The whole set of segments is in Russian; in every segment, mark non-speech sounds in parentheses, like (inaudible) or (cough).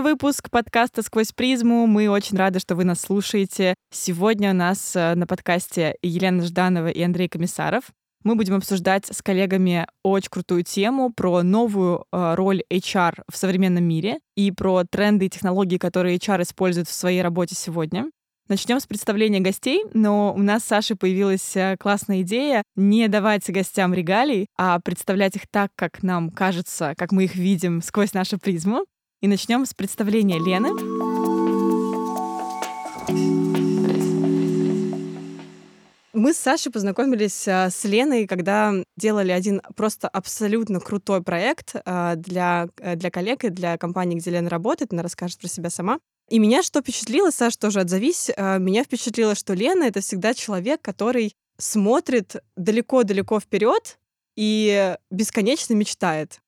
Первый выпуск подкаста «Сквозь призму». Мы очень рады, что вы нас слушаете. Сегодня у нас э, на подкасте Елена Жданова и Андрей Комиссаров. Мы будем обсуждать с коллегами очень крутую тему про новую э, роль HR в современном мире и про тренды и технологии, которые HR использует в своей работе сегодня. Начнем с представления гостей, но у нас с Сашей появилась э, классная идея не давать гостям регалий, а представлять их так, как нам кажется, как мы их видим сквозь нашу призму. И начнем с представления Лены. Мы с Сашей познакомились а, с Леной, когда делали один просто абсолютно крутой проект а, для, э, для коллег и для компании, где Лена работает. Она расскажет про себя сама. И меня что впечатлило, Саш, тоже отзовись, а, меня впечатлило, что Лена — это всегда человек, который смотрит далеко-далеко вперед и бесконечно мечтает.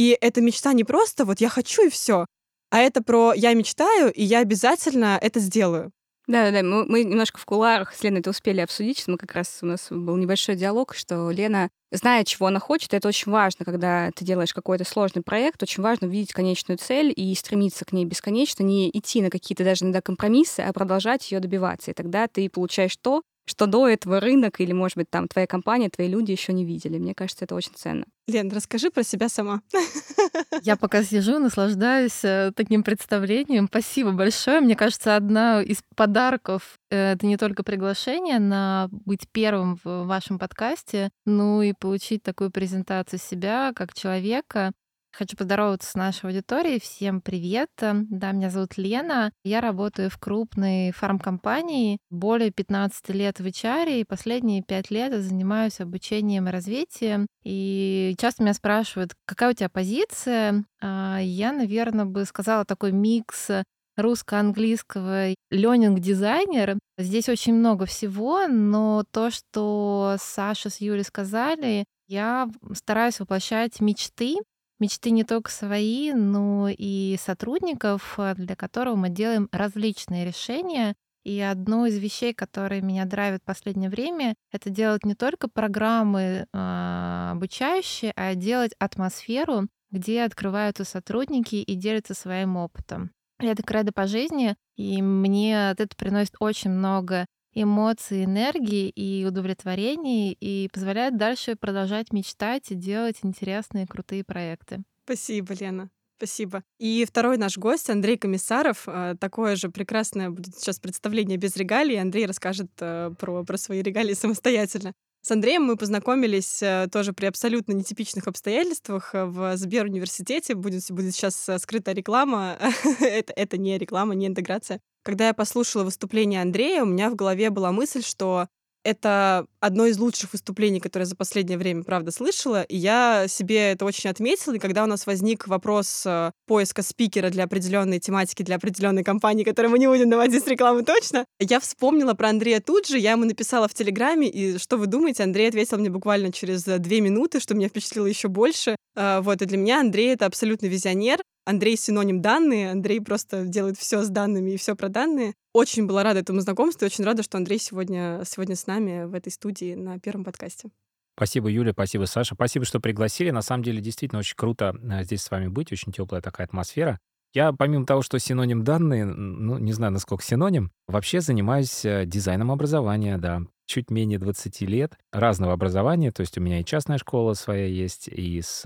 И эта мечта не просто вот я хочу и все, а это про я мечтаю, и я обязательно это сделаю. Да-да-да, мы, мы немножко в кулуарах с Леной это успели обсудить. Мы как раз у нас был небольшой диалог, что Лена знает, чего она хочет. Это очень важно, когда ты делаешь какой-то сложный проект. Очень важно видеть конечную цель и стремиться к ней бесконечно, не идти на какие-то даже иногда компромиссы, а продолжать ее добиваться. И тогда ты получаешь то, что до этого рынок или, может быть, там твоя компания, твои люди еще не видели. Мне кажется, это очень ценно. Лен, расскажи про себя сама. (laughs) Я пока сижу, наслаждаюсь э, таким представлением. Спасибо большое. Мне кажется, одна из подарков э, это не только приглашение на быть первым в вашем подкасте, ну и получить такую презентацию себя как человека, Хочу поздороваться с нашей аудиторией. Всем привет. Да, меня зовут Лена. Я работаю в крупной фармкомпании. Более 15 лет в HR, и последние 5 лет я занимаюсь обучением и развитием. И часто меня спрашивают, какая у тебя позиция? А, я, наверное, бы сказала такой микс русско-английского ленинг-дизайнер. Здесь очень много всего, но то, что Саша с Юлей сказали, я стараюсь воплощать мечты мечты не только свои, но и сотрудников, э, для которых мы делаем различные решения. И одно из вещей, которые меня драйвит в последнее время, это делать не только программы э, обучающие, а делать атмосферу, где открываются сотрудники и делятся своим опытом. Это кредо по жизни, и мне это приносит очень много эмоций, энергии и удовлетворения и позволяет дальше продолжать мечтать и делать интересные, крутые проекты. Спасибо, Лена. Спасибо. И второй наш гость, Андрей Комиссаров. Э, такое же прекрасное будет сейчас представление без регалий. Андрей расскажет э, про, про свои регалии самостоятельно. С Андреем мы познакомились э, тоже при абсолютно нетипичных обстоятельствах в Сберуниверситете. Будет, будет сейчас скрытая реклама. (laughs) это, это не реклама, не интеграция. Когда я послушала выступление Андрея, у меня в голове была мысль, что это одно из лучших выступлений, которое я за последнее время, правда, слышала, и я себе это очень отметила. И когда у нас возник вопрос э, поиска спикера для определенной тематики, для определенной компании, которую мы не будем наводить с рекламы точно, я вспомнила про Андрея тут же, я ему написала в Телеграме, и что вы думаете, Андрей ответил мне буквально через э, две минуты, что меня впечатлило еще больше. Э, вот, и для меня Андрей — это абсолютно визионер, Андрей синоним данные, Андрей просто делает все с данными и все про данные. Очень была рада этому знакомству и очень рада, что Андрей сегодня, сегодня с нами в этой студии на первом подкасте. Спасибо, Юля, спасибо, Саша. Спасибо, что пригласили. На самом деле, действительно очень круто э, здесь с вами быть. Очень теплая такая атмосфера. Я, помимо того, что синоним данные, ну, не знаю, насколько синоним, вообще занимаюсь э, дизайном образования, да чуть менее 20 лет разного образования, то есть у меня и частная школа своя есть, и с,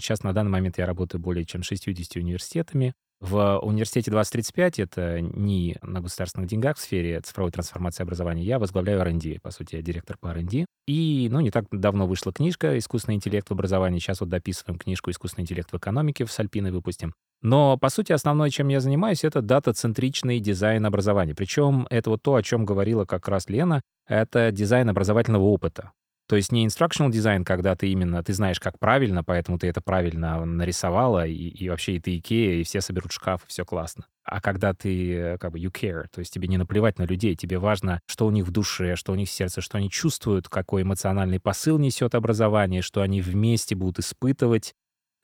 сейчас на данный момент я работаю более чем 60 университетами. В университете 2035, это не на государственных деньгах в сфере цифровой трансформации образования, я возглавляю R&D, по сути, я директор по R&D. И, ну, не так давно вышла книжка «Искусственный интеллект в образовании», сейчас вот дописываем книжку «Искусственный интеллект в экономике» в Сальпиной выпустим. Но, по сути, основное, чем я занимаюсь, это дата-центричный дизайн образования. Причем это вот то, о чем говорила как раз Лена, это дизайн образовательного опыта. То есть не instructional дизайн, когда ты именно, ты знаешь, как правильно, поэтому ты это правильно нарисовала, и, и вообще и ты Икея, и все соберут шкаф, все классно. А когда ты как бы you care, то есть тебе не наплевать на людей, тебе важно, что у них в душе, что у них в сердце, что они чувствуют, какой эмоциональный посыл несет образование, что они вместе будут испытывать,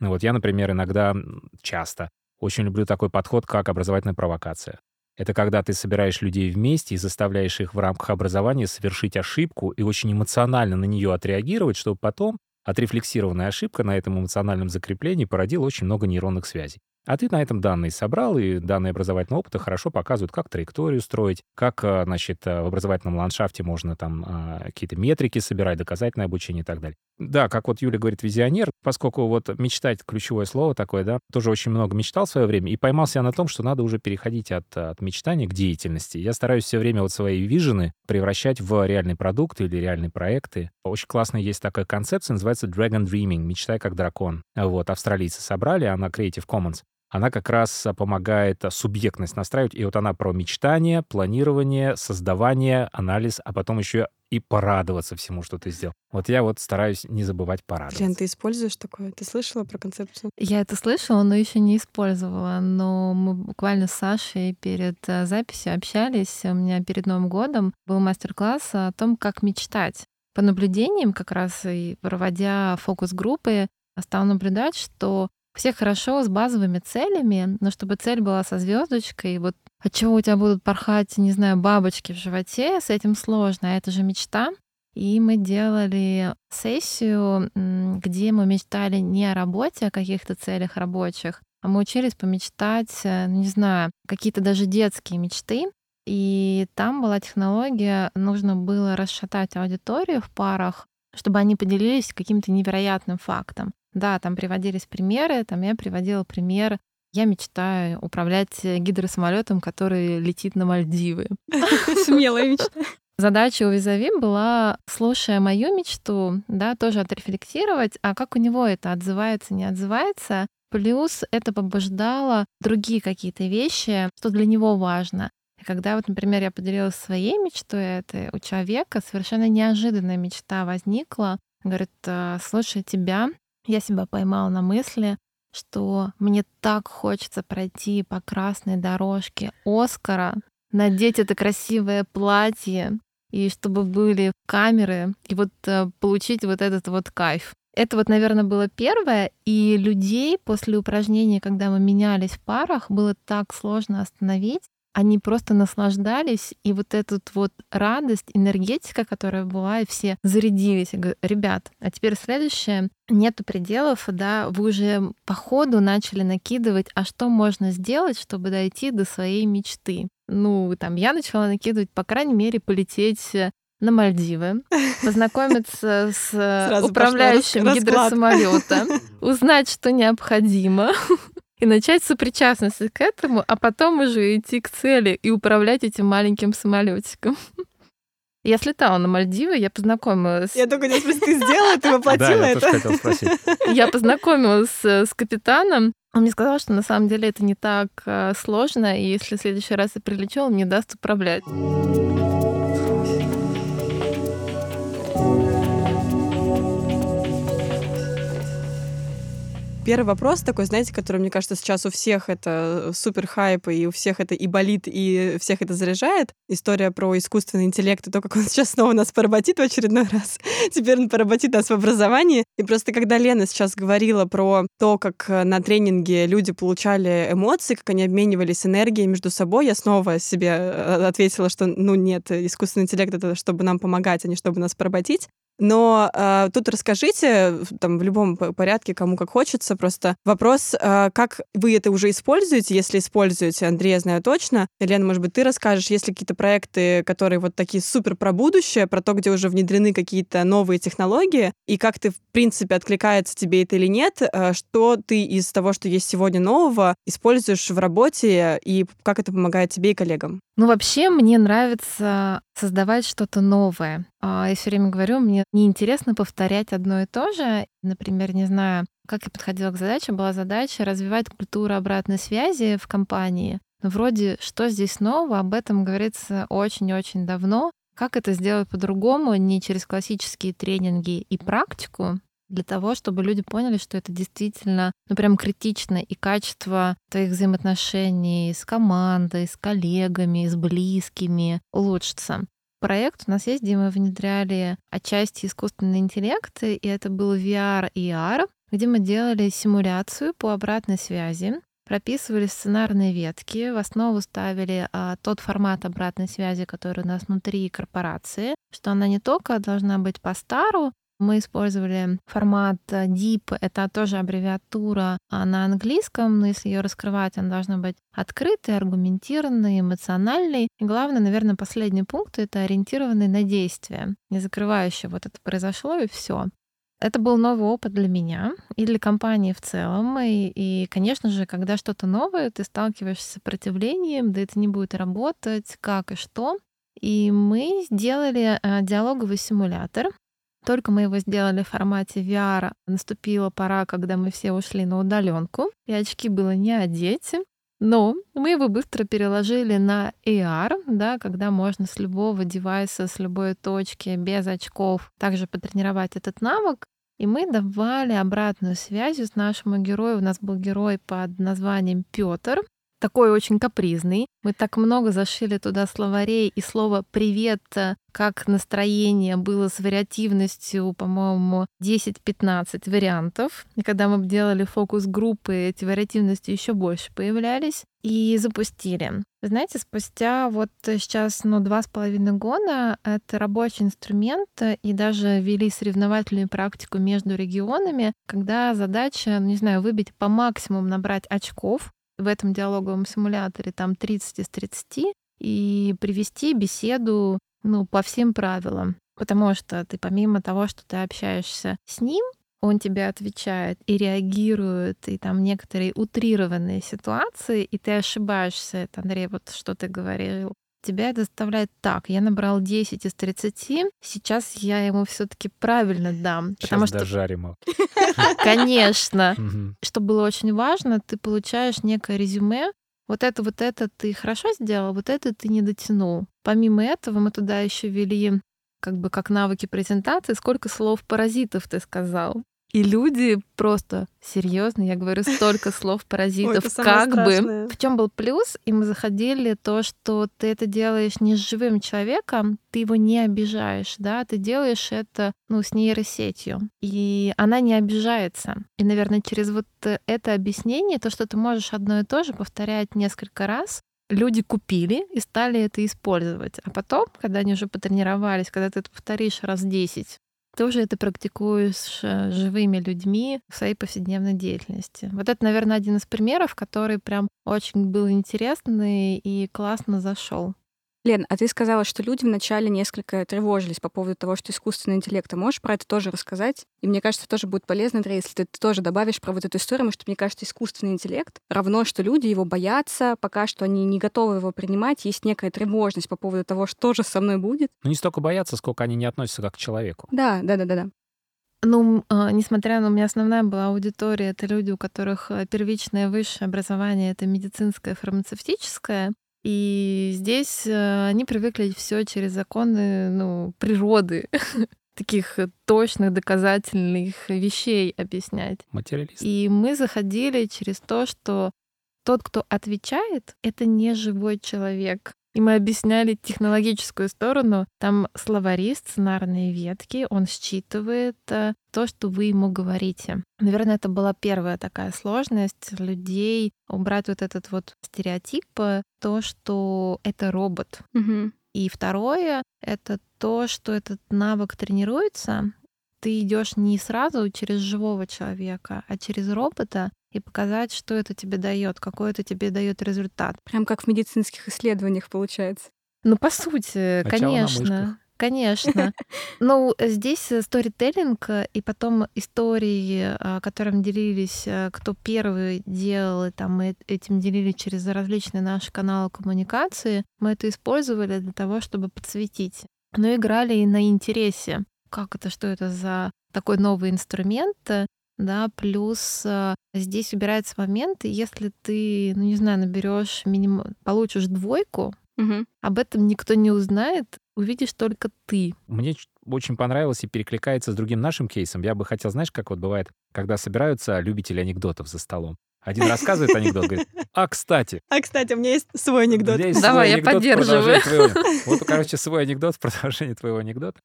ну вот я, например, иногда, часто, очень люблю такой подход, как образовательная провокация. Это когда ты собираешь людей вместе и заставляешь их в рамках образования совершить ошибку и очень эмоционально на нее отреагировать, чтобы потом отрефлексированная ошибка на этом эмоциональном закреплении породила очень много нейронных связей. А ты на этом данные собрал, и данные образовательного опыта хорошо показывают, как траекторию строить, как, а, значит, а, в образовательном ландшафте можно там а, какие-то метрики собирать, доказательное обучение и так далее. Да, как вот Юля говорит, визионер, поскольку вот мечтать ключевое слово такое, да, тоже очень много мечтал в свое время, и поймался я на том, что надо уже переходить от, от мечтания к деятельности. Я стараюсь все время вот свои вижены превращать в реальные продукты или реальные проекты. Очень классно есть такая концепция, называется Dragon Dreaming, мечтай как дракон. Вот, австралийцы собрали, она Creative Commons она как раз а, помогает а, субъектность настраивать. И вот она про мечтание, планирование, создавание, анализ, а потом еще и порадоваться всему, что ты сделал. Вот я вот стараюсь не забывать порадоваться. Лен, ты используешь такое? Ты слышала про концепцию? Я это слышала, но еще не использовала. Но мы буквально с Сашей перед а, записью общались. У меня перед Новым годом был мастер-класс о том, как мечтать. По наблюдениям, как раз и проводя фокус-группы, стал наблюдать, что все хорошо с базовыми целями, но чтобы цель была со звездочкой, вот от чего у тебя будут порхать, не знаю, бабочки в животе, с этим сложно, а это же мечта. И мы делали сессию, где мы мечтали не о работе, о каких-то целях рабочих, а мы учились помечтать, э, ну, не знаю, какие-то даже детские мечты. И там была технология, нужно было расшатать аудиторию в парах, чтобы они поделились каким-то невероятным фактом. Да, там приводились примеры, там я приводила пример я мечтаю управлять гидросамолетом, который летит на Мальдивы. (laughs) Смелая мечта. Задача у Визави была, слушая мою мечту, да, тоже отрефлексировать, а как у него это отзывается, не отзывается. Плюс это побуждало другие какие-то вещи, что для него важно. И когда вот, например, я поделилась своей мечтой, это у человека совершенно неожиданная мечта возникла. Говорит, «А, слушай, тебя я себя поймала на мысли, что мне так хочется пройти по красной дорожке Оскара, надеть это красивое платье, и чтобы были камеры, и вот э, получить вот этот вот кайф. Это вот, наверное, было первое, и людей после упражнения, когда мы менялись в парах, было так сложно остановить, они просто наслаждались, и вот эта вот радость, энергетика, которая была, и все зарядились. Я говорю, ребят, а теперь следующее. Нету пределов, да, вы уже по ходу начали накидывать, а что можно сделать, чтобы дойти до своей мечты. Ну, там, я начала накидывать, по крайней мере, полететь на Мальдивы, познакомиться с Сразу управляющим гидросамолета, узнать, что необходимо, и начать сопричастность к этому, а потом уже идти к цели и управлять этим маленьким самолетиком. (laughs) Я слетала на Мальдивы, я познакомилась... Я только не спросить, ты сделала, ты воплотила да, это? Я хотел спросить. (laughs) Я познакомилась с капитаном, он мне сказал, что на самом деле это не так э, сложно, и если в следующий раз я прилечу, он мне даст управлять. Первый вопрос такой, знаете, который, мне кажется, сейчас у всех это супер хайп, и у всех это и болит, и всех это заряжает. История про искусственный интеллект, и то, как он (laughs) сейчас снова нас поработит в очередной раз. (laughs) Теперь он поработит нас в образовании. И просто когда Лена сейчас говорила про то, как на тренинге люди получали эмоции, как они обменивались энергией между собой, я снова себе э, ответила, что, ну нет, искусственный интеллект — это чтобы нам помогать, а не чтобы нас поработить. Но э, тут расскажите, там, в любом порядке, кому как хочется, просто вопрос, э, как вы это уже используете, если используете, Андрей, я знаю точно. Елена, может быть, ты расскажешь, есть ли какие-то проекты, которые вот такие супер про будущее, про то, где уже внедрены какие-то новые технологии, и как ты, в принципе, откликается тебе это или нет, э, что ты из того, что есть сегодня нового, используешь в работе, и как это помогает тебе и коллегам? Ну, вообще, мне нравится создавать что-то новое. А, я все время говорю, мне неинтересно повторять одно и то же. Например, не знаю, как я подходила к задаче, была задача развивать культуру обратной связи в компании. Но вроде, что здесь нового, об этом говорится очень-очень давно. Как это сделать по-другому, не через классические тренинги и практику, для того, чтобы люди поняли, что это действительно, ну, прям критично, и качество твоих взаимоотношений с командой, с коллегами, с близкими улучшится. Проект. У нас есть, где мы внедряли отчасти искусственный интеллект, и это был VR и AR, где мы делали симуляцию по обратной связи, прописывали сценарные ветки, в основу ставили а, тот формат обратной связи, который у нас внутри корпорации, что она не только должна быть по стару, Мы использовали формат DEEP, это тоже аббревиатура а на английском, но если ее раскрывать, она должна быть открытой, аргументированной, эмоциональной. И главное, наверное, последний пункт — это ориентированный на действие, не закрывающий вот это произошло и все. Это был новый опыт для меня и для компании в целом. И, и, конечно же, когда что-то новое, ты сталкиваешься с сопротивлением, да это не будет работать, как и что. И мы сделали э, диалоговый симулятор. Только мы его сделали в формате VR, наступила пора, когда мы все ушли на удаленку, и очки было не одеть. Но мы его быстро переложили на AR, да, когда можно с любого девайса, с любой точки, без очков, также потренировать этот навык. И мы давали обратную связь с нашему герою. У нас был герой под названием Петр, такой очень капризный. Мы так много зашили туда словарей, и слово «привет», э, как настроение было с вариативностью, по-моему, 10-15 вариантов. И когда мы делали фокус-группы, эти вариативности еще больше появлялись и запустили. знаете, спустя вот сейчас, ну, два с половиной года это рабочий инструмент, и даже ввели соревновательную практику между регионами, когда задача, ну, не знаю, выбить по максимуму набрать очков в этом диалоговом симуляторе там 30 из 30 и привести беседу ну, по всем правилам. Потому что ты помимо того, что ты общаешься с ним, он тебе отвечает и реагирует, и там некоторые утрированные ситуации, и ты ошибаешься. Это, Андрей, вот что ты говорил тебя это заставляет так. Я набрал 10 из 30, сейчас я ему все таки правильно дам. Сейчас потому что... дожарим его. (laughs) Конечно. Что было очень важно, ты получаешь некое резюме, вот это, вот это ты хорошо сделал, вот это ты не дотянул. Помимо этого мы туда еще ввели как бы как навыки презентации, сколько слов паразитов ты сказал. И люди просто серьезно, я говорю, столько слов паразитов, Ой, как бы. В чем был плюс? И мы заходили то, что ты это делаешь не с живым человеком, ты его не обижаешь, да, ты делаешь это ну, с нейросетью, и она не обижается. И, наверное, через вот это объяснение, то, что ты можешь одно и то же повторять несколько раз, люди купили и стали это использовать. А потом, когда они уже потренировались, когда ты это повторишь раз 10, ты уже это практикуешь э, живыми людьми в своей повседневной деятельности. Вот это, наверное, один из примеров, который прям очень был интересный и классно зашел. Лен, а ты сказала, что люди вначале несколько тревожились по поводу того, что искусственный интеллект. Ты можешь про это тоже рассказать? И мне кажется, тоже будет полезно, Андрей, если ты тоже добавишь про вот эту историю, потому что, мне кажется, искусственный интеллект равно, что люди его боятся, пока что они не готовы его принимать, есть некая тревожность по поводу того, что же со мной будет. Ну, не столько боятся, сколько они не относятся как к человеку. Да, да, да, да, да. Ну, э, несмотря на у меня основная была аудитория, это люди, у которых э, первичное высшее образование это медицинское, фармацевтическое, и здесь э, они привыкли все через законы ну, природы, (laughs) таких точных доказательных вещей объяснять. Материалист. И мы заходили через то, что тот, кто отвечает, это не живой человек. И мы объясняли технологическую сторону. Там словари, сценарные ветки, он считывает э, то, что вы ему говорите. Наверное, это была первая такая сложность людей убрать вот этот вот стереотип, э, то, что это робот. Угу. И второе — это то, что этот навык тренируется, ты идешь не сразу через живого человека, а через робота, и показать, что это тебе дает, какой это тебе дает результат. Прям как в медицинских исследованиях получается. Ну, по сути, Начало конечно. Конечно. (laughs) Ну, здесь сторителлинг и потом истории, а, которым делились, кто первый делал, и там мы этим делили через различные наши каналы коммуникации. Мы это использовали для того, чтобы подсветить. Но играли и на интересе. Как это, что это за такой новый инструмент? Да, плюс э, здесь убирается момент, если ты, ну не знаю, наберешь минимум, получишь двойку, угу. об этом никто не узнает, увидишь только ты. Мне очень понравилось и перекликается с другим нашим кейсом. Я бы хотел, знаешь, как вот бывает, когда собираются любители анекдотов за столом. Один рассказывает анекдот, говорит, а, кстати. А, кстати, у меня есть свой анекдот. Есть Давай, свой я поддерживаю. Твоего... (laughs) Вот, короче, свой анекдот в продолжение твоего анекдота.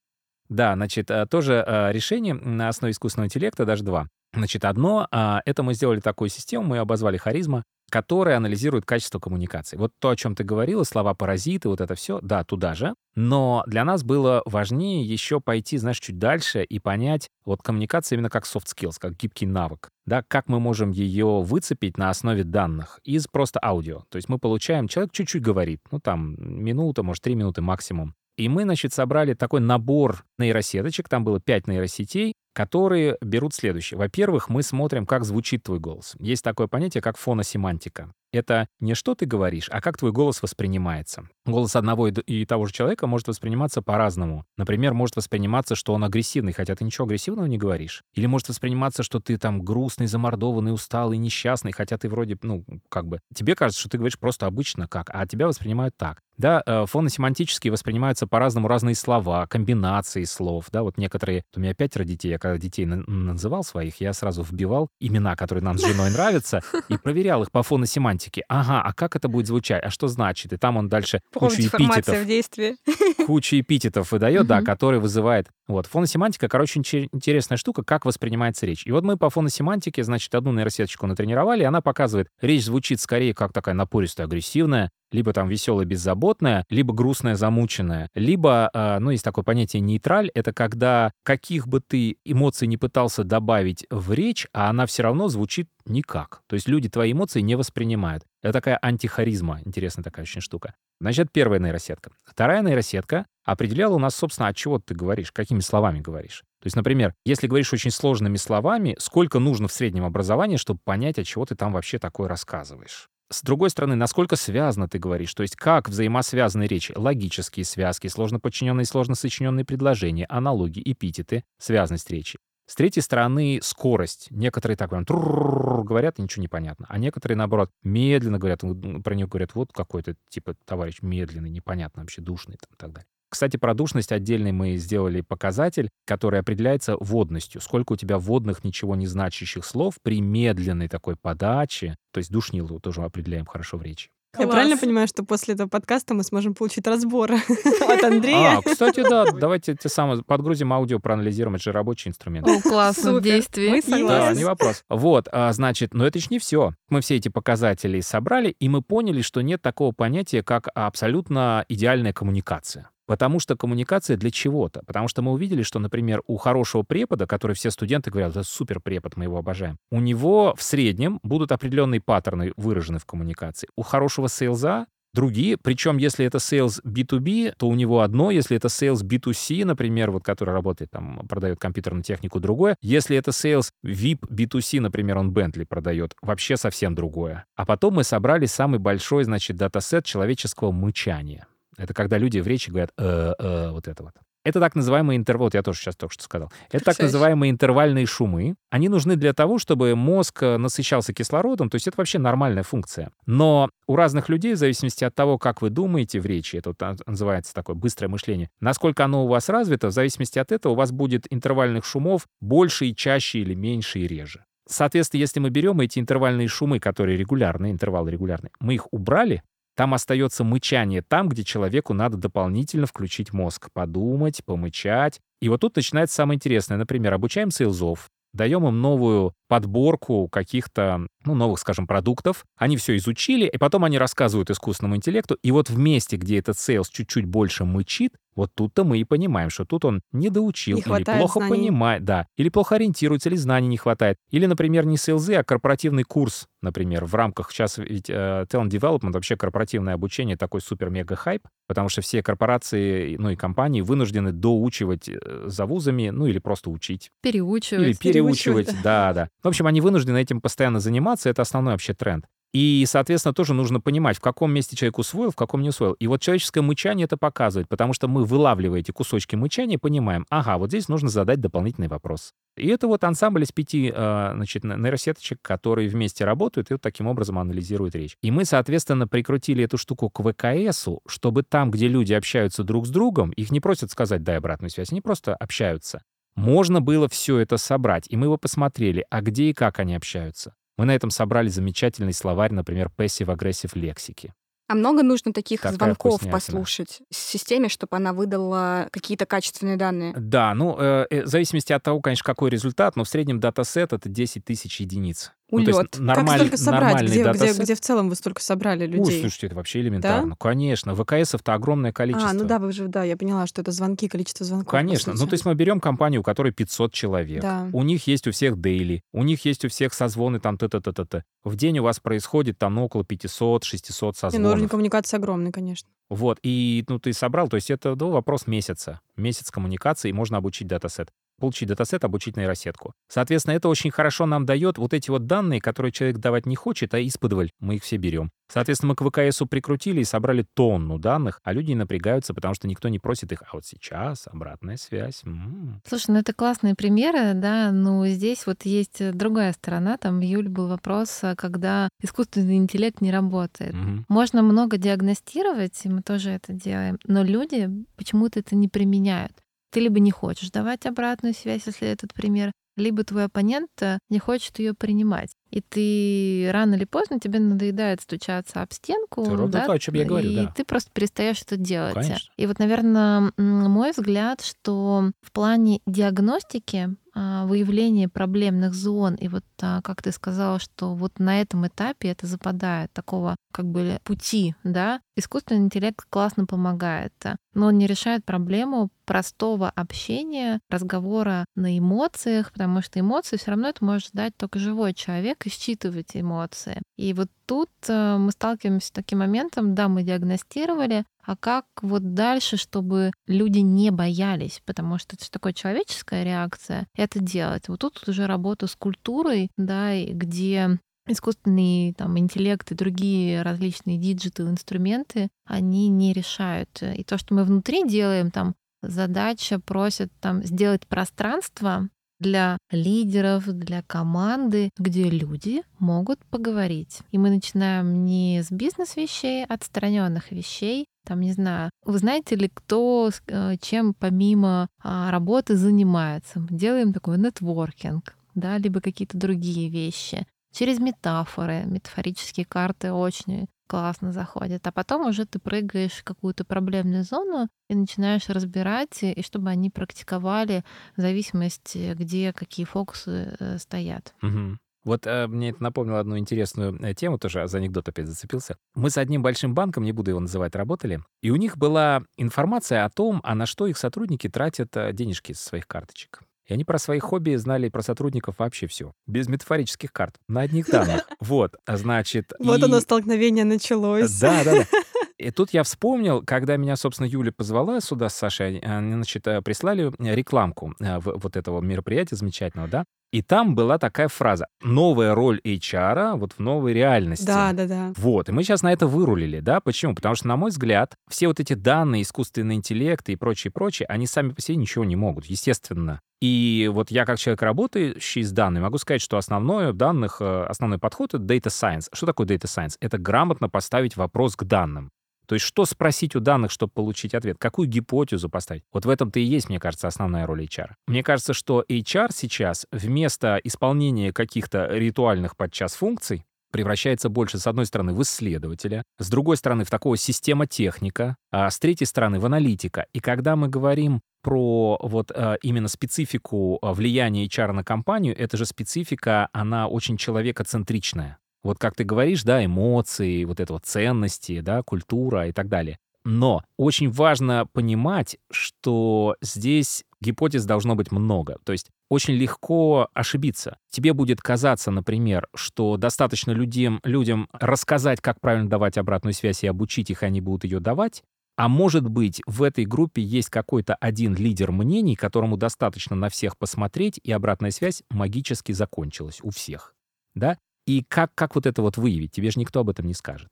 Да, значит, э, тоже э, решение на основе искусственного интеллекта, даже два. Значит, одно, а, это мы сделали такую систему, мы ее обозвали харизма. которые анализируют качество коммуникации. Вот то, о чем ты говорила, слова паразиты, вот это все, да, туда же. Но для нас было важнее еще пойти, знаешь, чуть дальше и понять вот коммуникация именно как soft skills, как гибкий навык. Да, как мы можем ее выцепить на основе данных из просто аудио. То есть мы получаем, человек чуть-чуть говорит, ну там минута, может, три минуты максимум. И мы, значит, собрали такой набор нейросеточек, там было пять нейросетей, которые берут следующее. Во-первых, мы смотрим, как звучит твой голос. Есть такое понятие, как фоносемантика. Это не что ты говоришь, а как твой голос воспринимается. Голос одного и того же человека может восприниматься по-разному. Например, может восприниматься, что он агрессивный, хотя ты ничего агрессивного не говоришь. Или может восприниматься, что ты там грустный, замордованный, усталый, несчастный, хотя ты вроде, ну, как бы... Тебе кажется, что ты говоришь просто обычно как, а тебя воспринимают так. Да, э, фоносемантически воспринимаются по-разному разные слова, комбинации слов, да, вот некоторые... У меня пятеро детей, я когда детей называл своих, я сразу вбивал имена, которые нам с женой (laughs) нравятся, и проверял их по фоносемантике. Ага, а как это будет звучать? А что значит? И там он дальше кучу эпитетов... в действии. Кучу эпитетов выдает, да, который вызывает... Вот, фоносемантика, короче, интересная штука, как воспринимается речь. И вот мы по фоносемантике, значит, одну нейросеточку натренировали, и она показывает, речь звучит скорее как такая напористая, агрессивная, либо там веселая, беззаботная, либо грустная, замученная, либо, э, ну, есть такое понятие нейтраль, это когда каких бы ты эмоций не пытался добавить в речь, а она все равно звучит никак. То есть люди твои эмоции не воспринимают. Это такая антихаризма, интересная такая очень штука. Значит, первая нейросетка. Вторая нейросетка определяла у нас, собственно, от чего ты говоришь, какими словами говоришь. То есть, например, если говоришь очень сложными словами, сколько нужно в среднем образовании, чтобы понять, от чего ты там вообще такое рассказываешь. С другой стороны, насколько связано ты говоришь, то есть как взаимосвязаны речи, логические связки, сложно подчиненные и сложно сочиненные предложения, аналогии, эпитеты, связность речи. С третьей стороны, скорость. Некоторые так прям говорят, ничего не понятно. А некоторые, наоборот, медленно говорят. Про них говорят, вот какой-то, типа, товарищ медленный, непонятно вообще, душный там, и так далее. Кстати, про душность отдельный мы сделали показатель, который определяется водностью. Сколько у тебя водных, ничего не значащих слов при медленной такой подаче. То есть душнилу тоже определяем хорошо в речи. Я правильно понимаю, что после этого подкаста мы сможем получить разбор (laughs) от Андрея? А, кстати, да, давайте те самые подгрузим аудио, проанализируем, это же рабочий инструмент. О, классно, действие. Да, не вопрос. Вот, а, значит, но это еще не все. Мы все эти показатели собрали, и мы поняли, что нет такого понятия, как абсолютно идеальная коммуникация. Потому что коммуникация для чего-то. Потому что мы увидели, что, например, у хорошего препода, который все студенты говорят, это супер препод, мы его обожаем, у него в среднем будут определенные паттерны выражены в коммуникации. У хорошего сейлза другие. Причем, если это sales B2B, то у него одно. Если это sales B2C, например, вот который работает, там, продает компьютерную технику, другое. Если это sales VIP B2C, например, он Bentley продает, вообще совсем другое. А потом мы собрали самый большой, значит, датасет человеческого мычания. Это когда люди в речи говорят э, э, вот это вот. Это так называемые интервалы, вот я тоже сейчас только что сказал. Это так называемые интервальные шумы. Они нужны для того, чтобы мозг э, насыщался кислородом, то есть это вообще нормальная функция. Но у разных людей, в зависимости от того, как вы думаете в речи, это вот называется такое быстрое мышление, насколько оно у вас развито, в зависимости от этого у вас будет интервальных шумов больше и чаще или меньше и реже. Соответственно, если мы берем эти интервальные шумы, которые регулярные, интервалы регулярные, мы их убрали, там остается мычание, там, где человеку надо дополнительно включить мозг, подумать, помычать. И вот тут начинается самое интересное. Например, обучаем сейлзов, даем им новую подборку каких-то, ну, новых, скажем, продуктов. Они все изучили, и потом они рассказывают искусственному интеллекту. И вот в месте, где этот сейлс чуть-чуть больше мычит, вот тут-то мы и понимаем, что тут он не доучил, не или плохо знаний. понимает, да, или плохо ориентируется, или знаний не хватает. Или, например, не сейлзы, а корпоративный курс, например, в рамках сейчас ведь э, talent development, вообще корпоративное обучение такой супер-мега-хайп, потому что все корпорации, ну и компании вынуждены доучивать э, за вузами, ну или просто учить. Переучивать. Или переучивать, да, да. В общем, они вынуждены этим постоянно заниматься, это основной вообще тренд. И, соответственно, тоже нужно понимать, в каком месте человек усвоил, в каком не усвоил. И вот человеческое мычание это показывает, потому что мы, вылавливая эти кусочки мычания, понимаем, ага, вот здесь нужно задать дополнительный вопрос. И это вот ансамбль из пяти э, значит, нейросеточек, которые вместе работают и вот таким образом анализируют речь. И мы, соответственно, прикрутили эту штуку к ВКСу, чтобы там, где люди общаются друг с другом, их не просят сказать «дай обратную связь», они просто общаются. Можно было все это собрать, и мы его посмотрели, а где и как они общаются. Мы на этом собрали замечательный словарь, например, passive-aggressive лексики. А много нужно таких Такая звонков послушать системе, чтобы она выдала какие-то качественные данные? Да, ну, э, э, в зависимости от того, конечно, какой результат, но в среднем датасет — это 10 тысяч единиц. Ну, Улет. Как нормаль- столько собрать? Где, где, датасет. где в целом вы столько собрали Ой, людей? слушайте, это вообще элементарно. Конечно, ВКСов-то огромное количество. а, ну да, вы же, да, я поняла, что это звонки, количество звонков. Конечно. Ну, то есть мы берем компанию, у которой 500 человек. Да. У них есть у всех дейли, у них есть у всех созвоны там т-т-т-т-т. В день у вас происходит там ну, около 500-600 Не, ну, созвонов. уровень коммуникации огромный, конечно. Вот, и ну ты собрал, то есть это ну, вопрос месяца. Месяц коммуникации, и можно обучить датасет. Получить датасет, обучить нейросетку. Соответственно, это очень хорошо нам дает вот эти вот данные, которые человек давать не хочет, а исподволь мы их все берем. Соответственно, мы к ВКСу прикрутили и собрали тонну данных, а люди не напрягаются, потому что никто не просит их. А вот сейчас обратная связь. м. Слушай, ну это классные примеры, да, но здесь вот есть э, другая сторона. Там, Юль, был вопрос, а, когда искусственный интеллект не работает. Мгм. Можно много диагностировать, и мы тоже это делаем, но люди почему-то это не применяют. Ты либо не хочешь давать обратную связь, если этот пример, либо твой оппонент э, не хочет ее принимать. И ты рано или поздно тебе надоедает стучаться об стенку. Это ровно да, то, о чем я говорю, и да. ты просто перестаешь это делать. Конечно. И вот, наверное, мой взгляд, что в плане диагностики а, выявления проблемных зон, и вот а, как ты сказала, что вот на этом этапе это западает такого как бы пути, да, искусственный интеллект классно помогает, а, но он не решает проблему простого общения, разговора на эмоциях, потому что эмоции все равно это может дать только живой человек и считывать эмоции. И вот тут э, мы сталкиваемся с таким моментом, да, мы диагностировали, а как вот дальше, чтобы люди не боялись, потому что это же такая человеческая реакция, это делать. Вот тут уже работа с культурой, да, где искусственный там, интеллект и другие различные digital инструменты, они не решают. И то, что мы внутри делаем, там задача просит там сделать пространство для лидеров, для команды, где люди могут поговорить. И мы начинаем не с бизнес-вещей, а отстраненных вещей. Там, не знаю, вы знаете ли, кто э, чем помимо а, работы занимается? Мы делаем такой нетворкинг, да, либо какие-то другие вещи. Через метафоры, метафорические карты очень классно заходят. А потом уже ты прыгаешь в какую-то проблемную зону и начинаешь разбирать, и чтобы они практиковали в зависимости, где какие фокусы э, стоят. Мгм. Вот э, мне это напомнило одну интересную э, тему, тоже за анекдот опять зацепился. Мы с одним большим банком, не буду его называть, работали, и у них была информация о том, а на что их сотрудники тратят э, денежки со своих карточек. И они про свои хобби знали и про сотрудников вообще все. Без метафорических карт. На одних данных. (laughs) Вот, а значит... Вот и- оно столкновение началось. Да, да, да. (laughs) И тут я вспомнил, когда меня, собственно, Юля позвала сюда с Сашей, они, значит, э, прислали рекламку э, вот этого мероприятия замечательного, да, и там была такая фраза «Новая роль HR вот в новой реальности». Да, да, да. Вот, и мы сейчас на это вырулили, да? Почему? Потому что, на мой взгляд, все вот эти данные, искусственный интеллект и прочее, прочее, они сами по себе ничего не могут, естественно. И вот я как человек, работающий с данными, могу сказать, что основное данных, э, основной подход — это data science. Что такое data science? Это грамотно поставить вопрос к данным. То есть что спросить у данных, чтобы получить ответ? Какую гипотезу поставить? Вот в этом-то и есть, мне кажется, основная роль HR. Мне кажется, что HR сейчас вместо исполнения каких-то ритуальных подчас функций превращается больше, с одной стороны, в исследователя, с другой стороны, в такого система-техника, а с третьей стороны, в аналитика. И когда мы говорим про вот э, именно специфику э, влияния HR на компанию, это же специфика, она очень человекоцентричная. Вот как ты говоришь, да, эмоции, вот это вот ценности, да, культура и так далее. Но очень важно понимать, что здесь гипотез должно быть много. То есть очень легко ошибиться. Тебе будет казаться, например, что достаточно людям, людям рассказать, как правильно давать обратную связь и обучить их, и они будут ее давать. А может быть, в этой группе есть какой-то один лидер мнений, которому достаточно на всех посмотреть, и обратная связь магически закончилась у всех. Да? И как, как вот это вот выявить? Тебе же никто об этом не скажет.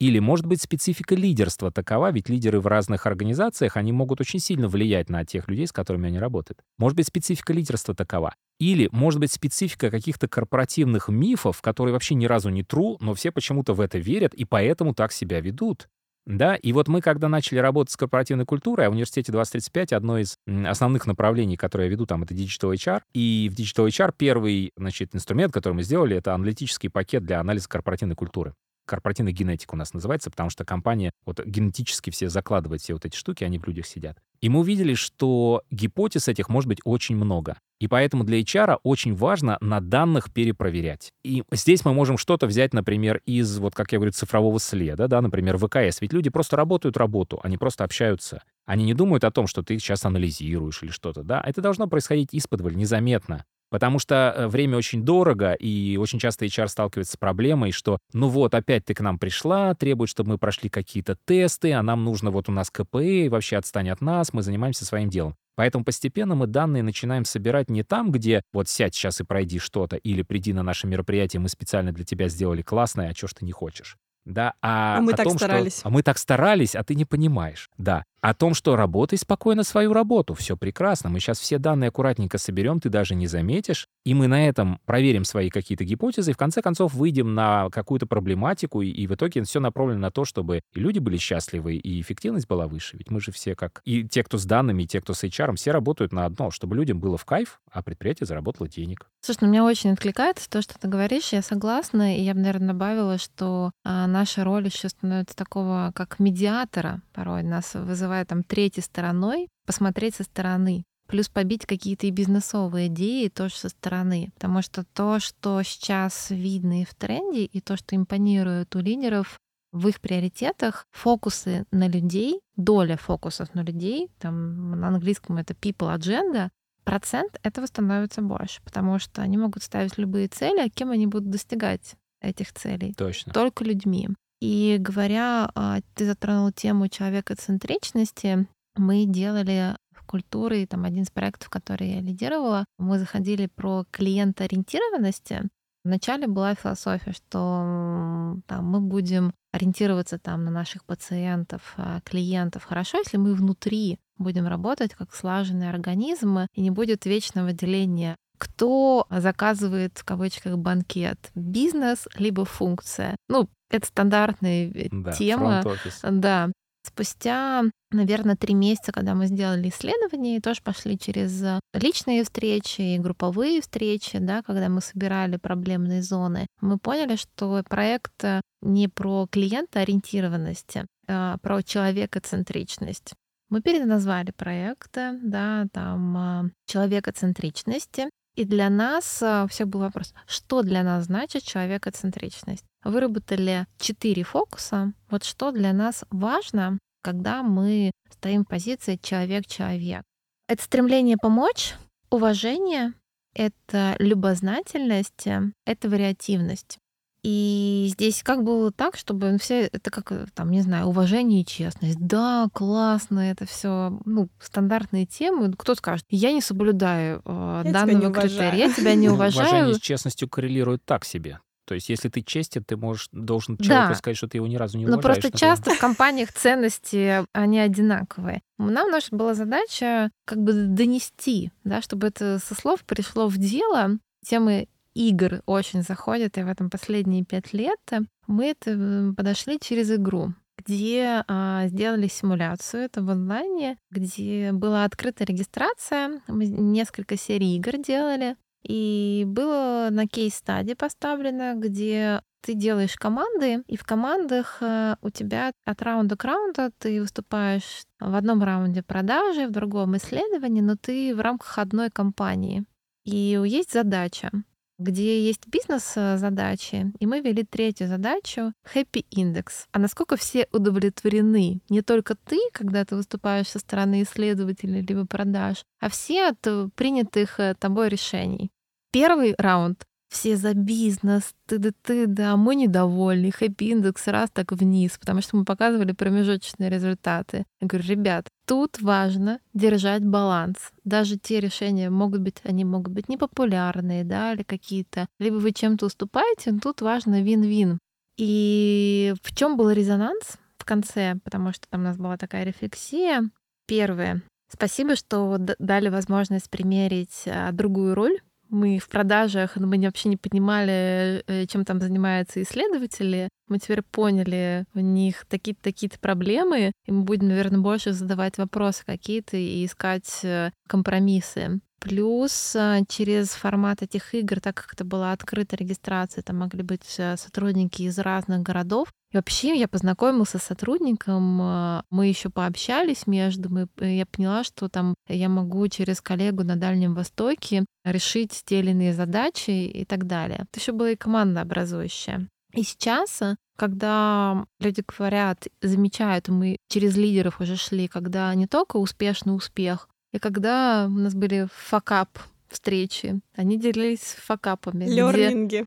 Или, может быть, специфика лидерства такова, ведь лидеры в разных организациях, они могут очень сильно влиять на тех людей, с которыми они работают. Может быть, специфика лидерства такова. Или, может быть, специфика каких-то корпоративных мифов, которые вообще ни разу не true, но все почему-то в это верят и поэтому так себя ведут. Да, и вот мы, когда начали работать с корпоративной культурой, а в университете 2035 одно из основных направлений, которое я веду там, это Digital HR. И в Digital HR первый, значит, инструмент, который мы сделали, это аналитический пакет для анализа корпоративной культуры. Корпоративная генетика у нас называется, потому что компания вот генетически все закладывает все вот эти штуки, они в людях сидят. И мы увидели, что гипотез этих может быть очень много. И поэтому для HR очень важно на данных перепроверять. И здесь мы можем что-то взять, например, из, вот как я говорю, цифрового следа, да, например, ВКС. Ведь люди просто работают работу, они просто общаются. Они не думают о том, что ты сейчас анализируешь или что-то, да. Это должно происходить из-под незаметно. Потому что э, время очень дорого, и очень часто HR сталкивается с проблемой, что ну вот, опять ты к нам пришла, требует, чтобы мы прошли какие-то тесты, а нам нужно вот у нас КПИ, вообще отстань от нас, мы занимаемся своим делом. Поэтому постепенно мы данные начинаем собирать не там, где вот сядь сейчас и пройди что-то, или приди на наше мероприятие, мы специально для тебя сделали классное, а чё ж ты не хочешь? Да, а, А мы о так том, старались. Что, а мы так старались, а ты не понимаешь. Да. О том, что работай спокойно свою работу. Все прекрасно. Мы сейчас все данные аккуратненько соберем, ты даже не заметишь. И мы на этом проверим свои какие-то гипотезы, и в конце концов выйдем на какую-то проблематику, и, в итоге все направлено на то, чтобы и люди были счастливы, и эффективность была выше. Ведь мы же все как... И те, кто с данными, и те, кто с HR, все работают на одно, чтобы людям было в кайф, а предприятие заработало денег. Слушай, ну, меня очень откликается то, что ты говоришь, я согласна, и я бы, наверное, добавила, что а, наша роль еще становится такого, как медиатора порой, нас вызывает там третьей стороной, посмотреть со стороны, плюс побить какие-то и бизнесовые идеи тоже со стороны, потому что то, что сейчас видно и в тренде, и то, что импонирует у лидеров, в их приоритетах фокусы на людей, доля фокусов на людей, там на английском это people agenda, процент этого становится больше, потому что они могут ставить любые цели, а кем они будут достигать этих целей? Точно. Только людьми. И говоря, а, ты затронул тему человекоцентричности, мы делали в культуре, там один из проектов, который я лидировала, мы заходили про клиентоориентированности. Вначале была философия, что там, мы будем ориентироваться там, на наших пациентов, а, клиентов. Хорошо, если мы внутри будем работать как слаженные организмы, и не будет вечного деления кто заказывает в кавычках банкет? Бизнес либо функция? Ну, это стандартная э, Да, тема. Да. Спустя, наверное, три месяца, когда мы сделали исследование, тоже пошли через э, личные встречи и групповые встречи, да, когда мы собирали проблемные зоны, мы поняли, что проект э, не про клиентоориентированность, а про человекоцентричность. Мы переназвали проект, да, там человекоцентричности. И для нас все был вопрос, что для нас значит человекоцентричность? Выработали четыре фокуса. Вот что для нас важно, когда мы стоим в позиции человек-человек. Это стремление помочь, уважение, это любознательность, это вариативность. И здесь как было так, чтобы все это как э, там, не знаю, уважение и честность. Да, классно, это все, ну, стандартные темы. Кто скажет, я не соблюдаю э, Я данного критерия, я тебя не (laughs) уважаю. Уважение с честностью коррелирует так себе. То есть, если ты честен, ты можешь, должен человеку Да. сказать, что ты его ни разу не Но уважаешь. просто например. часто в компаниях ценности, они одинаковые. Нам наша была задача как бы донести, да, чтобы это со слов пришло в дело. Темы игр очень заходят, и в этом последние пять лет мы это м, подошли через игру где а, сделали симуляцию, это в онлайне, где была открытая регистрация, мы несколько серий игр делали, и было на кейс-стаде поставлено, где ты делаешь команды, и в командах э, у тебя от раунда к раунду ты выступаешь в одном раунде продажи, в другом исследовании, но ты в рамках одной компании. И есть задача, где есть бизнес-задачи, и мы ввели третью задачу — Happy Index. А насколько все удовлетворены? Не только ты, когда ты выступаешь со стороны исследователей либо продаж, а все от э, принятых э, тобой решений. Первый раунд все за бизнес, ты да мы недовольны, хэппи индекс раз так вниз, потому что мы показывали промежуточные результаты. Я говорю, ребят, тут важно держать баланс. Даже те решения могут быть, они могут быть непопулярные, да, или какие-то, либо вы чем-то уступаете, но тут важно вин-вин. И в чем был резонанс в конце, потому что там у нас была такая рефлексия. Первое. Спасибо, что дали возможность примерить а, другую роль мы в продажах, но мы вообще не понимали, э, чем там занимаются исследователи. Мы теперь поняли, у них такие-то такие-то проблемы, и мы будем, наверное, больше задавать вопросы какие-то и искать э, компромиссы. Плюс э, через формат этих игр, так как это была открытая регистрация, там могли быть э, сотрудники из разных городов. И вообще я познакомился с сотрудником, э, мы еще пообщались между, мы, я поняла, что там я могу через коллегу на Дальнем Востоке решить те или иные задачи и так далее. Это еще была и команда образующая. И сейчас, когда люди говорят, замечают, мы через лидеров уже шли, когда не только успешный успех, и когда у нас были факап встречи, они делились факапами. Лернинги.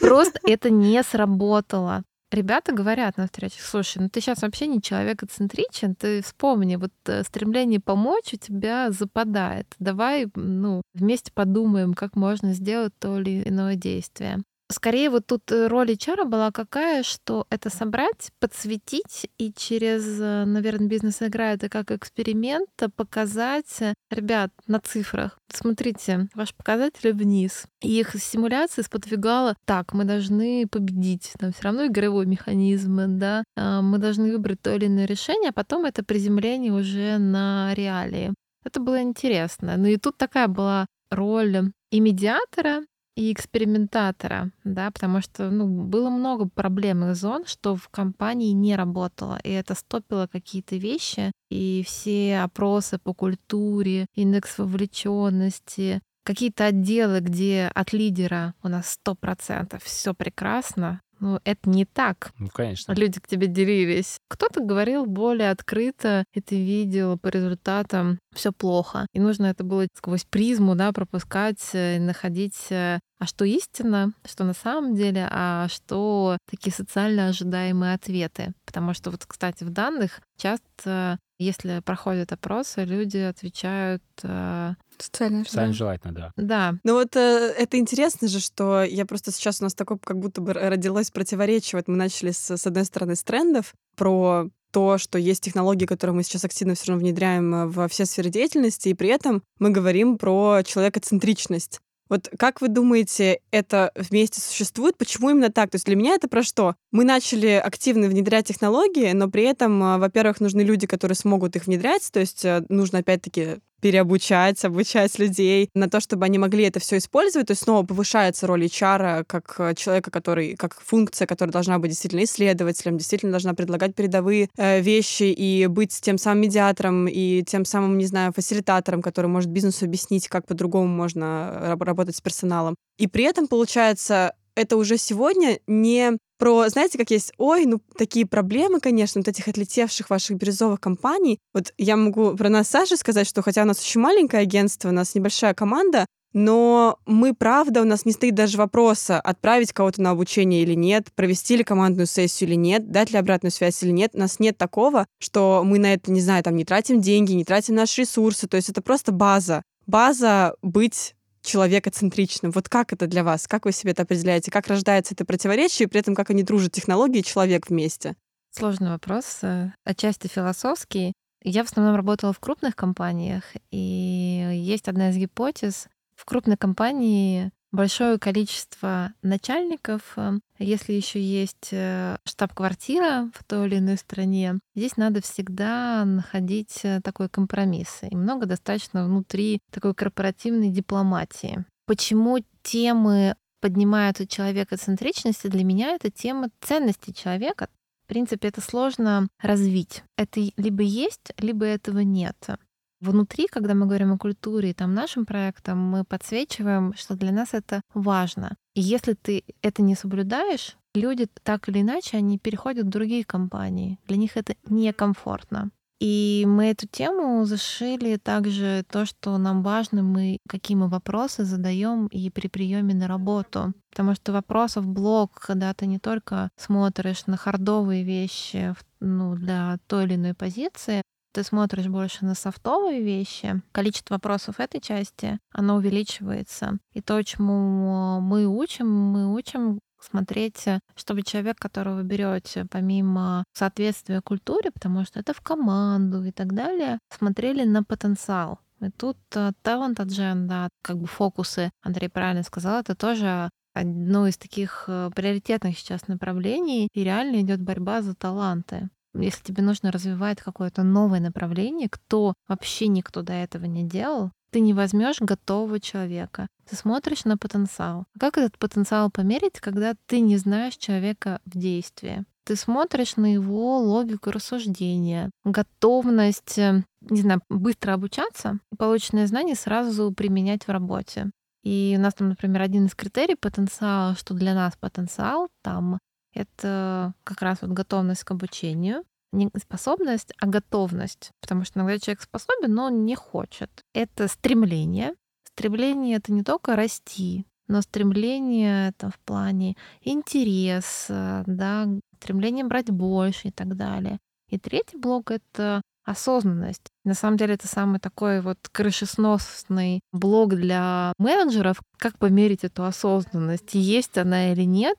Просто это не сработало. Ребята говорят на встречах, слушай, ну ты сейчас вообще не человекоцентричен, ты вспомни, вот э, стремление помочь у тебя западает. Давай, ну, вместе подумаем, как можно сделать то или иное действие. Скорее вот тут э, роль HR была какая, что это собрать, подсветить и через, э, наверное, бизнес игра это как эксперимент показать, э, ребят, на цифрах. Смотрите, ваши показатели вниз. И их симуляция сподвигала, так, мы должны победить. Там все равно игровой механизм, да, а, мы должны выбрать то или иное решение, а потом это приземление уже на реалии. Это было интересно. Ну и тут такая была роль и медиатора, и экспериментатора, да, потому что ну, было много проблемных зон, что в компании не работало, и это стопило какие-то вещи, и все опросы по культуре, индекс вовлеченности, какие-то отделы, где от лидера у нас сто процентов все прекрасно, ну, это не так. Ну, конечно. Люди к тебе делились. Кто-то говорил более открыто, и ты видел по результатам все плохо. И нужно это было сквозь призму, да, пропускать, э, находить э, а что истина, что на самом деле, а что такие социально ожидаемые ответы. Потому что вот, кстати, в данных часто, если проходят опросы, люди отвечают э, Социально, Социально желательно, да. Да. Ну вот э, это интересно же, что я просто сейчас у нас такое как будто бы родилось противоречие. Вот мы начали с, с одной стороны с трендов про то, что есть технологии, которые мы сейчас активно все равно внедряем во все сферы деятельности, и при этом мы говорим про человекоцентричность. Вот как вы думаете, это вместе существует? Почему именно так? То есть для меня это про что? Мы начали активно внедрять технологии, но при этом, э, во-первых, нужны люди, которые смогут их внедрять, то есть э, нужно опять-таки переобучать, обучать людей на то, чтобы они могли это все использовать. То есть снова повышается роль HR как э, человека, который, как функция, которая должна быть действительно исследователем, действительно должна предлагать передовые э, вещи и быть тем самым медиатором и тем самым, не знаю, фасилитатором, который может бизнесу объяснить, как по-другому можно работать с персоналом. И при этом, получается, это уже сегодня не про, знаете, как есть, ой, ну такие проблемы, конечно, вот этих отлетевших ваших бирюзовых компаний. Вот я могу про нас Саша сказать, что хотя у нас очень маленькое агентство, у нас небольшая команда, но мы, правда, у нас не стоит даже вопроса, отправить кого-то на обучение или нет, провести ли командную сессию или нет, дать ли обратную связь или нет. У нас нет такого, что мы на это, не знаю, там, не тратим деньги, не тратим наши ресурсы. То есть это просто база. База быть человекоцентричным. Вот как это для вас? Как вы себе это определяете? Как рождается это противоречие, и при этом как они дружат, технологии и человек вместе? Сложный вопрос, э, отчасти философский. Я в основном работала в крупных компаниях, и есть одна из гипотез. В крупной компании большое количество начальников, э, если еще есть э, штаб-квартира в той или иной стране, здесь надо всегда находить э, такой компромисс. И много достаточно внутри такой корпоративной дипломатии. Почему темы поднимаются человекоцентричности, для меня это тема ценности человека. В принципе, это сложно развить. Это либо есть, либо этого нет. Внутри, когда мы говорим о культуре и там нашим проектам, мы подсвечиваем, что для нас это важно. И если ты это не соблюдаешь, люди так или иначе, они переходят в другие компании. Для них это некомфортно. И мы эту тему зашили также то, что нам важно, мы какие мы вопросы задаем и при приеме на работу. Потому что вопросов блок, когда ты не только смотришь на хардовые вещи ну, для той или иной позиции, ты смотришь больше на софтовые вещи, количество вопросов этой части, оно увеличивается. И то, чему мы учим, мы учим смотреть, чтобы человек, которого вы берете, помимо соответствия культуре, потому что это в команду и так далее, смотрели на потенциал. И тут талант адженда, как бы фокусы, Андрей правильно сказал, это тоже одно из таких э, приоритетных сейчас направлений, и реально идет борьба за таланты. Если тебе нужно развивать какое-то новое направление, кто вообще никто до этого не делал, ты не возьмешь готового человека. Ты смотришь на потенциал. Как этот потенциал померить, когда ты не знаешь человека в действии? Ты смотришь на его логику рассуждения, готовность, э, не знаю, быстро обучаться полученные знания сразу применять в работе. И у нас там, например, один из критерий потенциала, что для нас потенциал там это как раз вот готовность к обучению, не способность, а готовность. Потому что иногда человек способен, но он не хочет. Это стремление. Стремление — это не только расти, но стремление это в плане интереса, да, стремление брать больше и так далее. И третий блок — это осознанность. На самом деле это самый такой вот крышесносный блок для менеджеров. Как померить эту осознанность? Есть она или нет?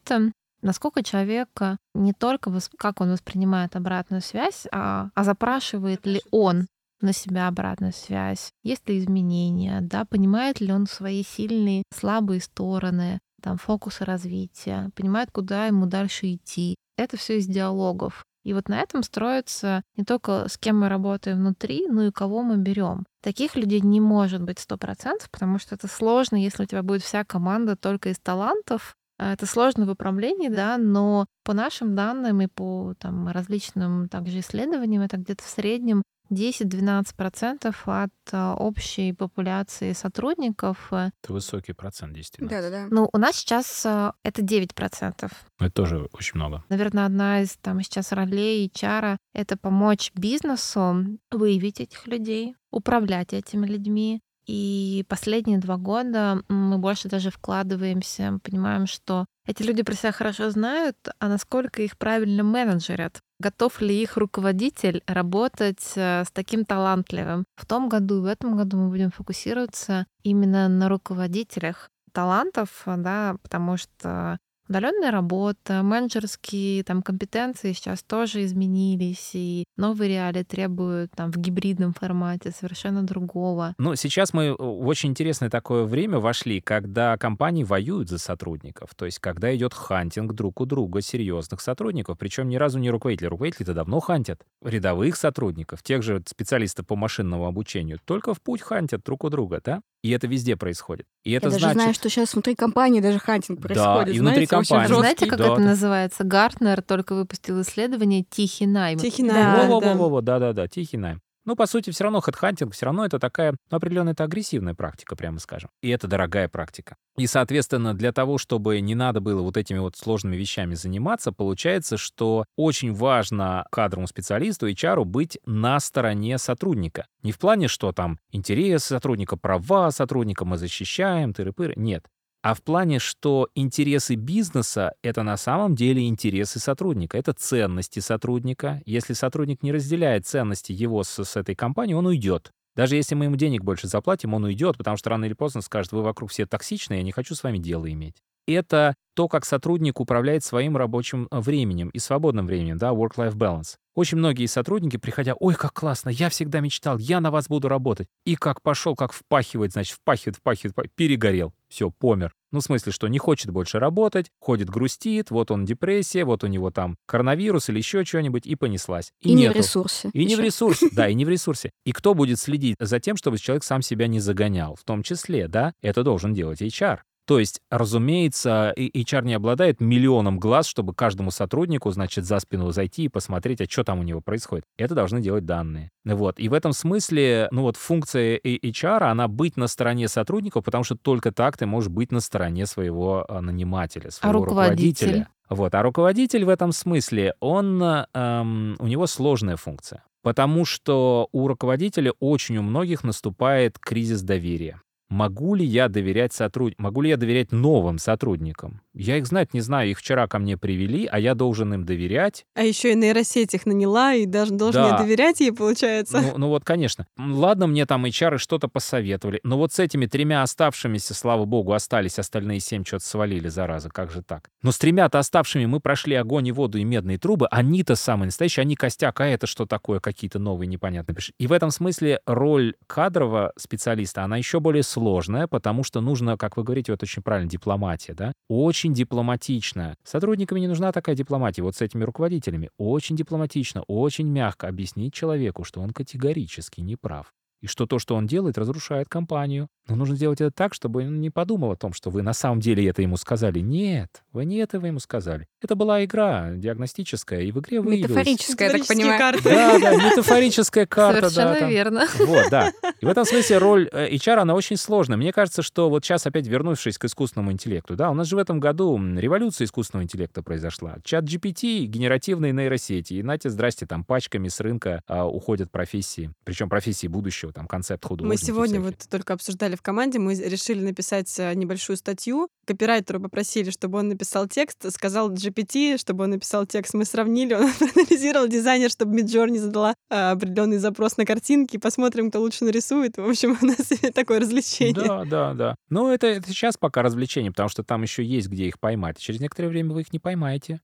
Насколько человека не только как он воспринимает обратную связь, а, а запрашивает ли он на себя обратную связь, есть ли изменения, да, понимает ли он свои сильные, слабые стороны, там, фокусы развития, понимает, куда ему дальше идти. Это все из диалогов. И вот на этом строится не только с кем мы работаем внутри, но и кого мы берем. Таких людей не может быть сто процентов, потому что это сложно, если у тебя будет вся команда только из талантов. А, это сложно в управлении, да, но по нашим данным и по там, различным также исследованиям это где-то в среднем 10-12% от а, общей популяции сотрудников. Это высокий процент, действительно. Да-да-да. Ну, у нас сейчас а, это 9%. Это тоже очень много. Наверное, одна из там сейчас ролей HR — это помочь бизнесу выявить этих людей, управлять этими людьми, и последние два года мы больше даже вкладываемся, понимаем, что эти люди про себя хорошо знают, а насколько их правильно менеджерят. Готов ли их руководитель работать э, с таким талантливым? В том году и в этом году мы будем фокусироваться именно на руководителях талантов, да, потому что Удаленная работа, менеджерские там, компетенции сейчас тоже изменились, и новые реалии требуют там, в гибридном формате совершенно другого. Ну, сейчас мы э, в очень интересное такое время вошли, когда компании воюют за сотрудников, то есть когда идет хантинг друг у друга серьезных сотрудников, причем ни разу не руководители. Руководители-то давно хантят рядовых сотрудников, тех же специалистов по машинному обучению, только в путь хантят друг у друга, да? И это везде происходит. И это Я значит... даже знаю, что сейчас внутри компании даже хантинг происходит. Да, и внутри знаете, очень компании. Знаете, как Да, это да. называется? Gartner только выпустил исследование «Тихий найм». Тихий Да, найм, да, да. Во-во-во-во, да-да-да, тихий найм. Ну, по сути, все равно хедхантинг, все равно это такая, ну, определенная это агрессивная практика, прямо скажем. И это дорогая практика. И, соответственно, для того, чтобы не надо было вот этими вот сложными вещами заниматься, получается, что очень важно кадровому специалисту, HR, быть на стороне сотрудника. Не в плане, что там интересы сотрудника, права сотрудника мы защищаем, тыры-пыры. Нет. А в плане, что интересы бизнеса — это на самом деле интересы сотрудника, это ценности сотрудника. Если сотрудник не разделяет ценности его с, с этой компанией, он уйдет. Даже если мы ему денег больше заплатим, он уйдет, потому что рано или поздно скажет, вы вокруг все токсичные, я не хочу с вами дело иметь. Это то, как сотрудник управляет своим рабочим э, временем и свободным временем, да, work-life balance. Очень многие сотрудники, приходя, ой, как классно, я всегда мечтал, я на вас буду работать. И как пошел, как впахивает, значит, впахивает, впахивает, впахивает перегорел, все, помер. Ну, в смысле, что не хочет больше работать, ходит, грустит, вот он депрессия, вот у него там коронавирус или еще что-нибудь, и понеслась. И, не в нету. ресурсе. И не в ресурсе, (laughs) да, и не в ресурсе. И кто будет следить за тем, чтобы человек сам себя не загонял? В том числе, да, это должен делать HR. То есть, разумеется, HR не обладает миллионом глаз, чтобы каждому сотруднику, значит, за спину зайти и посмотреть, а что там у него происходит. Это должны делать данные. Вот. И в этом смысле, ну вот функция HR, она быть на стороне сотрудников, потому что только так ты можешь быть на стороне своего а, нанимателя, своего руководитель? руководителя. Вот. А руководитель в этом смысле, он, эм, у него сложная функция. Потому что у руководителя очень у многих наступает кризис доверия. Могу ли я доверять сотруд... Могу ли я доверять новым сотрудникам? Я их знать не знаю. Их вчера ко мне привели, а я должен им доверять. А еще и нейросеть их наняла, и даже должен Да. я доверять ей, получается. Ну, ну вот, конечно. Ладно, мне там HR что-то посоветовали, но вот с этими тремя оставшимися, слава богу, остались, остальные семь что-то свалили, зараза, как же так? Но с тремя-то оставшими мы прошли огонь и воду и медные трубы, они-то самые настоящие, они костяк, а это что такое, какие-то новые непонятные. И в этом смысле роль кадрового специалиста, она еще более сложная, сложная, потому что нужно, как вы говорите, вот очень правильно, дипломатия, да? Очень дипломатично. Сотрудниками не нужна такая дипломатия. Вот с этими руководителями очень дипломатично, очень мягко объяснить человеку, что он категорически не прав и что то, что он делает, разрушает компанию. Но нужно сделать это так, чтобы он не подумал о том, что вы на самом деле это ему сказали. Нет, вы не этого ему сказали. Это была игра диагностическая, и в игре выявилось... Метафорическая, я так понимаю. карты. Да, да, метафорическая карта. Совершенно да, там. верно. Вот, да. (laughs) И в этом смысле роль э, HR, она очень сложная. Мне кажется, что вот сейчас опять вернувшись к искусственному интеллекту, да, у нас же в этом году революция искусственного интеллекта произошла. Чат GPT, генеративные нейросети. И, нате, здрасте, там пачками с рынка а, уходят профессии. Причем профессии будущего, там концепт художника. Мы сегодня вот только обсуждали в команде, мы решили написать э, небольшую статью. Копирайтеру попросили, чтобы он написал текст, сказал GPT, чтобы он написал текст. Мы сравнили, (laughs) он проанализировал дизайнер, чтобы Midjourney задала а, определенный запрос на картинки. Посмотрим, кто лучше нарисует. В общем, (laughs) у нас (laughs) такое развлечение. Да, да, да. Но это, это сейчас пока развлечение, потому что там еще есть где их поймать. Через некоторое время вы их не поймаете.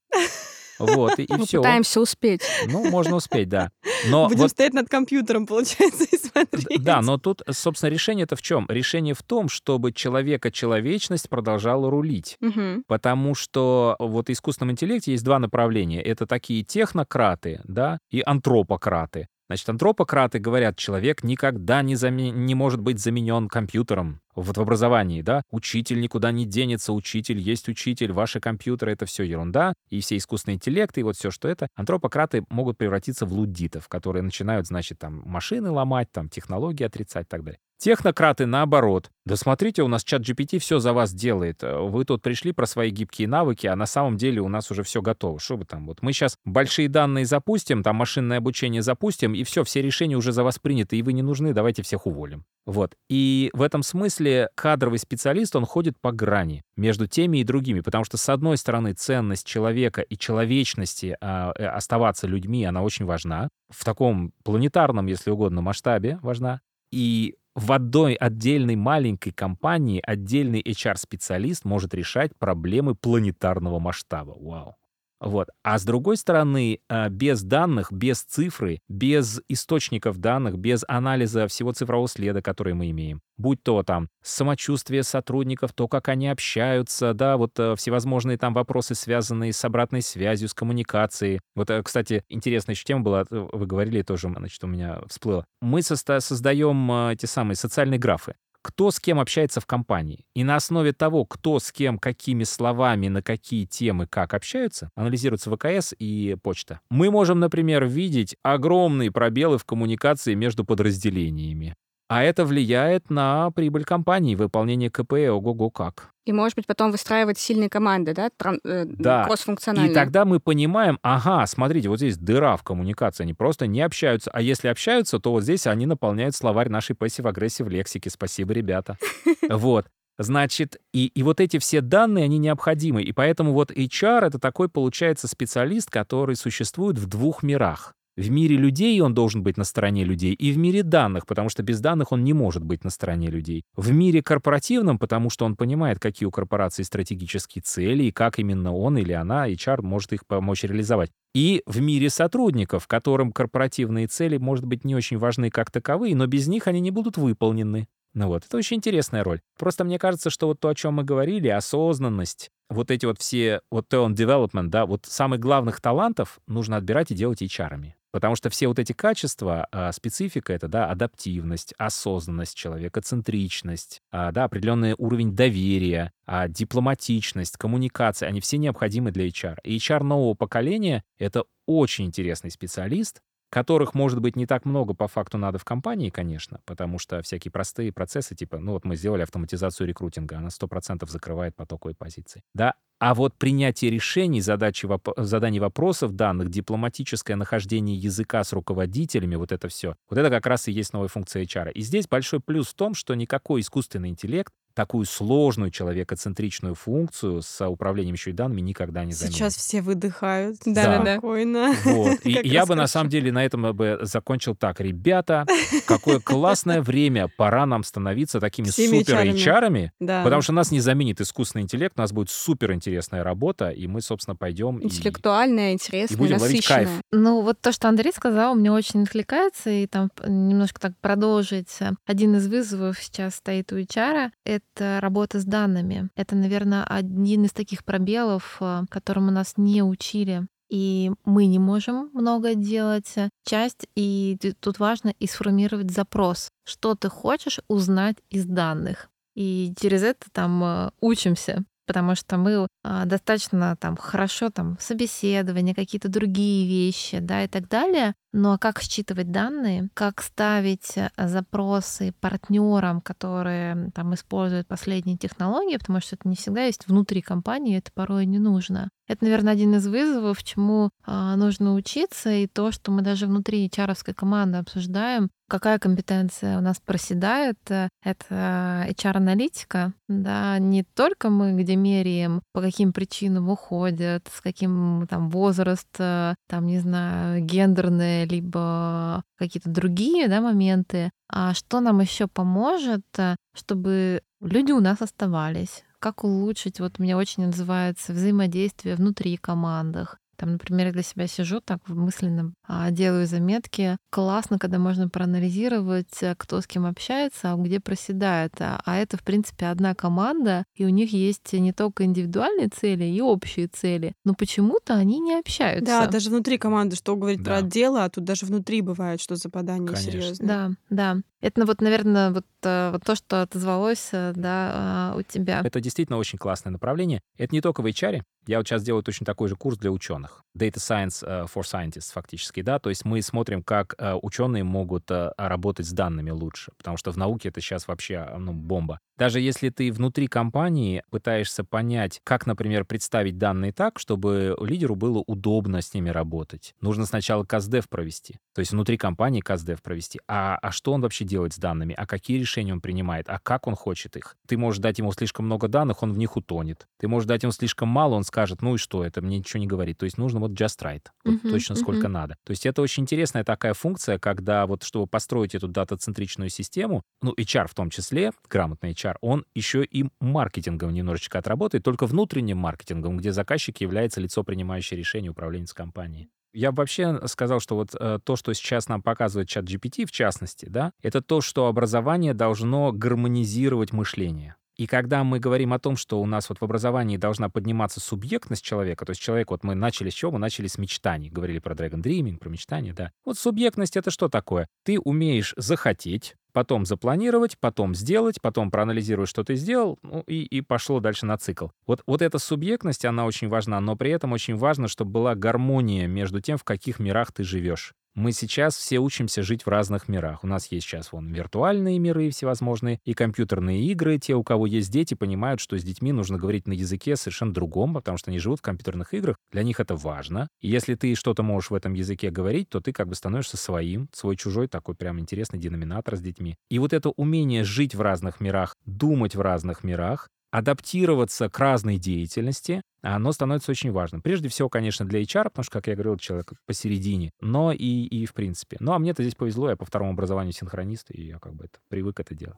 Вот, и, и Мы все. пытаемся успеть. Ну, можно успеть, да. Но Будем вот стоять над компьютером, получается, и (laughs) смотреть. Да, но тут, собственно, решение-то в чем? Решение в том, чтобы человека человечность продолжала рулить. Мгм. Потому что вот в искусственном интеллекте есть два направления. Это такие технократы, да, и антропократы. Значит, антропократы говорят, человек никогда не, заме- не может быть заменен компьютером. Вот в образовании, да, учитель никуда не денется, учитель есть учитель, ваши компьютеры — это все ерунда, и все искусственные интеллекты, и вот все, что это. Антропократы могут превратиться в луддитов, которые начинают, значит, там, машины ломать, там, технологии отрицать и так далее. Технократы наоборот. Да смотрите, у нас чат GPT все за вас делает. Вы тут пришли про свои гибкие навыки, а на самом деле у нас уже все готово. Что бы там? Вот мы сейчас большие данные запустим, там машинное обучение запустим, и все, все решения уже за вас приняты, и вы не нужны, давайте всех уволим. Вот. И в этом смысле кадровый специалист, он ходит по грани между теми и другими, потому что, с одной стороны, ценность человека и человечности а, э, оставаться людьми, она очень важна. В таком планетарном, если угодно, масштабе важна. И в одной отдельной маленькой компании отдельный HR-специалист может решать проблемы планетарного масштаба. Вау. Вот. А с другой стороны, а, без данных, без цифры, без источников данных, без анализа всего цифрового следа, который мы имеем, будь то там самочувствие сотрудников, то, как они общаются, да, вот э, всевозможные там вопросы, связанные с обратной связью, с коммуникацией. Вот, э, кстати, интересная еще тема была, э, вы говорили тоже, значит, у меня всплыло. Мы создаем те самые социальные графы кто с кем общается в компании. И на основе того, кто с кем, какими словами, на какие темы, как общаются, анализируется ВКС и почта. Мы можем, например, видеть огромные пробелы в коммуникации между подразделениями. А это влияет на прибыль компании, выполнение КПЭ, ого-го как. И, может быть, потом выстраивать сильные команды, да, тран- э, Да. кроссфункциональные. И тогда мы понимаем, ага, смотрите, вот здесь дыра в коммуникации, они просто не общаются. А если общаются, то вот здесь они наполняют словарь нашей passive-aggressive лексики. Спасибо, ребята. (laughs) Вот. Значит, и, и вот эти все данные, они необходимы. И поэтому вот HR — это такой, получается, специалист, который существует в двух мирах. В мире людей он должен быть на стороне людей, и в мире данных, потому что без данных он не может быть на стороне людей. В мире корпоративном, потому что он понимает, какие у корпорации стратегические цели, и как именно он или она, HR, может их помочь реализовать. И в мире сотрудников, которым корпоративные цели, может быть, не очень важны как таковые, но без них они не будут выполнены. Ну вот, это очень интересная роль. Просто мне кажется, что вот то, о чем мы говорили, осознанность, вот эти вот все, вот talent development, да, вот самых главных талантов нужно отбирать и делать HR-ами. Потому что все вот эти качества, а, специфика — это, да, адаптивность, осознанность человека, центричность, а, да, определенный уровень доверия, а, дипломатичность, коммуникация, они все необходимы для HR. И HR нового поколения — это очень интересный специалист, которых, может быть, не так много по факту надо в компании, конечно, потому что всякие простые процессы, типа, ну вот мы сделали автоматизацию рекрутинга, она 100% закрывает потоковые позиции, да, а вот принятие решений, задачи, воп- задание вопросов данных, дипломатическое нахождение языка с руководителями, вот это все, вот это как раз и есть новая функция HR. И здесь большой плюс в том, что никакой искусственный интеллект такую сложную человекоцентричную функцию с управлением еще и данными никогда не заменит. Сейчас все выдыхают. Да. Да-да-да. Спокойно. Вот. И (laughs) я бы на самом деле на этом бы закончил так. Ребята, какое классное время. Пора нам становиться такими Всеми супер Да. потому что нас не заменит искусственный интеллект, у нас будет супер интересная работа, и мы, собственно, пойдем и... Интеллектуальная, интересная, будем ловить кайф. Ну, вот то, что Андрей сказал, мне очень откликается, и там немножко так продолжить. Один из вызовов сейчас стоит у HR — это работа с данными. Это, наверное, один из таких пробелов, э, которому нас не учили. И мы не можем много делать. Часть, и тут важно и сформировать запрос. Что ты хочешь узнать из данных? И через это там э, учимся потому что мы а, достаточно там хорошо там собеседование, какие-то другие вещи, да, и так далее. Ну а как считывать данные, как ставить э, запросы партнерам, которые там используют последние технологии, потому что это не всегда есть внутри компании, это порой не нужно. Это, наверное, один из вызовов, чему а, нужно учиться, и то, что мы даже внутри HR команды обсуждаем, какая компетенция у нас проседает, э, это HR-аналитика, да, не только мы, где меряем, по каким причинам уходят, с каким там возраст, э, там, не знаю, гендерные, либо какие-то другие, да, моменты, а что нам еще поможет, э, чтобы люди у нас оставались, как улучшить, вот мне очень называется взаимодействие внутри командах. Там, например, я для себя сижу, так мысленно а, делаю заметки. Классно, когда можно проанализировать, э, кто с кем общается, а где проседает. А, а это, в принципе, одна команда, и у них есть не только индивидуальные цели, и общие цели. Но почему-то они не общаются. Да, даже внутри команды, что говорить про Да. отделы, а тут даже внутри бывает, что западание Конечно. серьезное. Да, да. Это, ну, вот, наверное, вот, э, вот то, что отозвалось, э, да, а, у тебя. Это действительно очень классное направление. Это не только в HR. Я вот сейчас делаю точно такой же курс для ученых. Data Science э, for Scientists фактически, да. То есть мы смотрим, как э, ученые могут э, работать с данными лучше, потому что в науке это сейчас вообще ну, бомба. Даже если ты внутри компании пытаешься понять, как, например, представить данные так, чтобы лидеру было удобно с ними работать, нужно сначала CastDev провести. То есть внутри компании CastDev провести. А, а что он вообще делает с данными? А какие решения он принимает? А как он хочет их? Ты можешь дать ему слишком много данных, он в них утонет. Ты можешь дать ему слишком мало, он скажет, ну и что, это мне ничего не говорит. То есть нужно вот just right, вот Мгм, точно сколько мгм. надо. То есть это очень интересная такая функция, когда вот чтобы построить эту дата-центричную систему, ну HR в том числе, грамотный HR, он еще и маркетингом немножечко отработает, только внутренним маркетингом, где заказчик является лицо, принимающее решение, управленец компании. Я бы вообще сказал, что вот э, то, что сейчас нам показывает чат GPT, в частности, да, это то, что образование должно гармонизировать мышление. И когда мы говорим о том, что у нас вот в образовании должна подниматься субъектность человека, то есть человек, вот мы начали с чего? Мы начали с мечтаний. Говорили про Dragon Dreaming, про мечтания, да. Вот субъектность — это что такое? Ты умеешь захотеть, потом запланировать, потом сделать, потом проанализировать, что ты сделал, ну, и, и пошло дальше на цикл. Вот, вот эта субъектность, она очень важна, но при этом очень важно, чтобы была гармония между тем, в каких мирах ты живешь. Мы сейчас все учимся жить в разных мирах. У нас есть сейчас вон виртуальные миры всевозможные и компьютерные игры. Те, у кого есть дети, понимают, что с детьми нужно говорить на языке совершенно другом, потому что они живут в компьютерных играх. Для них это важно. И если ты что-то можешь в этом языке говорить, то ты как бы становишься своим, свой-чужой, такой прям интересный деноминатор с детьми. И вот это умение жить в разных мирах, думать в разных мирах, адаптироваться к разной деятельности, оно становится очень важным. Прежде всего, конечно, для HR, потому что, как я говорил, человек посередине, но и, и в принципе. Ну, а мне-то здесь повезло, я по второму образованию синхронист, и я как бы это, привык это делать.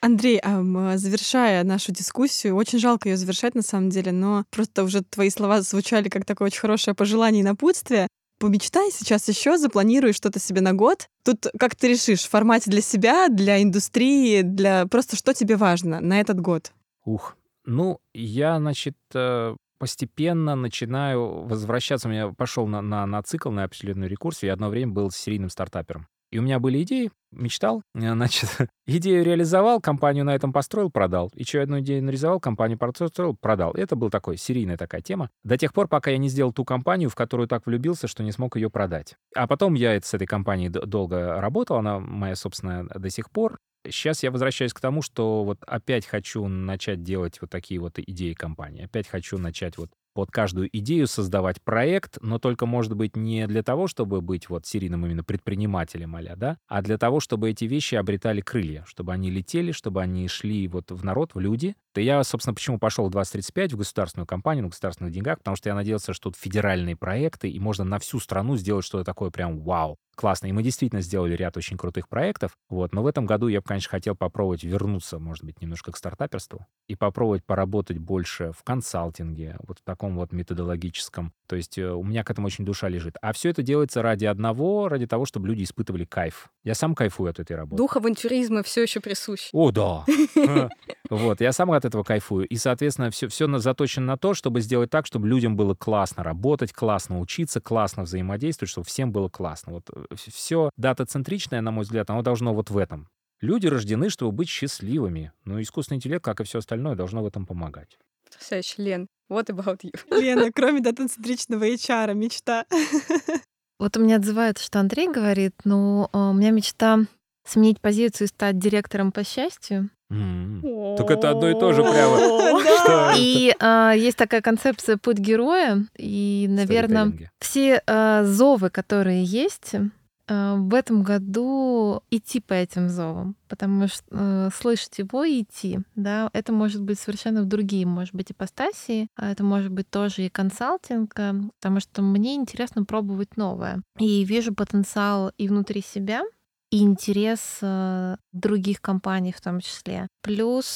Андрей, а завершая нашу дискуссию, очень жалко ее завершать на самом деле, но просто уже твои слова звучали как такое очень хорошее пожелание и напутствие. Помечтай сейчас еще, запланируй что-то себе на год. Тут как ты решишь, в формате для себя, для индустрии, для просто что тебе важно на этот год? Ух. Ну, я, значит, э, постепенно начинаю возвращаться. У меня пошел на, на, на цикл, на определенную рекурсию. Я одно время был серийным стартапером. И у меня были идеи, мечтал, (laughs) значит, идею реализовал, компанию на этом построил, продал. Еще одну идею нарисовал, компанию построил, продал. Это был такой, серийная такая тема. До тех пор, пока я не сделал ту компанию, в которую так влюбился, что не смог ее продать. А потом я с этой компанией долго работал, она моя собственная до сих пор. Сейчас я возвращаюсь к тому, что вот опять хочу начать делать вот такие вот идеи компании. Опять хочу начать вот под каждую идею создавать проект, но только, может быть, не для того, чтобы быть вот серийным именно предпринимателем а да, а для того, чтобы эти вещи обретали крылья, чтобы они летели, чтобы они шли вот в народ, в люди. И я, собственно, почему пошел в 2035 в государственную компанию на государственных деньгах, потому что я надеялся, что тут федеральные проекты, и можно на всю страну сделать что-то такое прям вау классно. И мы действительно сделали ряд очень крутых проектов. Вот. Но в этом году я бы, конечно, хотел попробовать вернуться, может быть, немножко к стартаперству и попробовать поработать больше в консалтинге, вот в таком вот методологическом. То есть э, у меня к этому очень душа лежит. А все это делается ради одного, ради того, чтобы люди испытывали кайф. Я сам кайфую от этой работы. Дух авантюризма все еще присущ. О, да. (laughs) Вот, я сам от этого кайфую. И, соответственно, все, все заточено на то, чтобы сделать так, чтобы людям было классно работать, классно учиться, классно взаимодействовать, чтобы всем было классно. Вот э, все дата-центричное, на мой взгляд, оно должно вот в этом. Люди рождены, чтобы быть счастливыми. Но искусственный интеллект, как и все остальное, должно в этом помогать. Потрясающе, Лен. What about you? (laughs) Лена, кроме дата-центричного HR, мечта. (laughs) Вот у меня отзывается, что Андрей говорит, ну, у меня мечта сменить позицию и стать директором по счастью. Mm. Так это одно и то же прямо. (laughs) И а, есть такая концепция путь героя, и, наверное, все а, зовы, которые есть, а, в этом году идти по этим зовам, потому что э, слышать его и идти, да, это может быть совершенно в другие, может быть, ипостасии, а это может быть тоже и консалтинг, потому что мне интересно пробовать новое. И вижу потенциал и внутри себя, и интерес э, других компаний в том числе. Плюс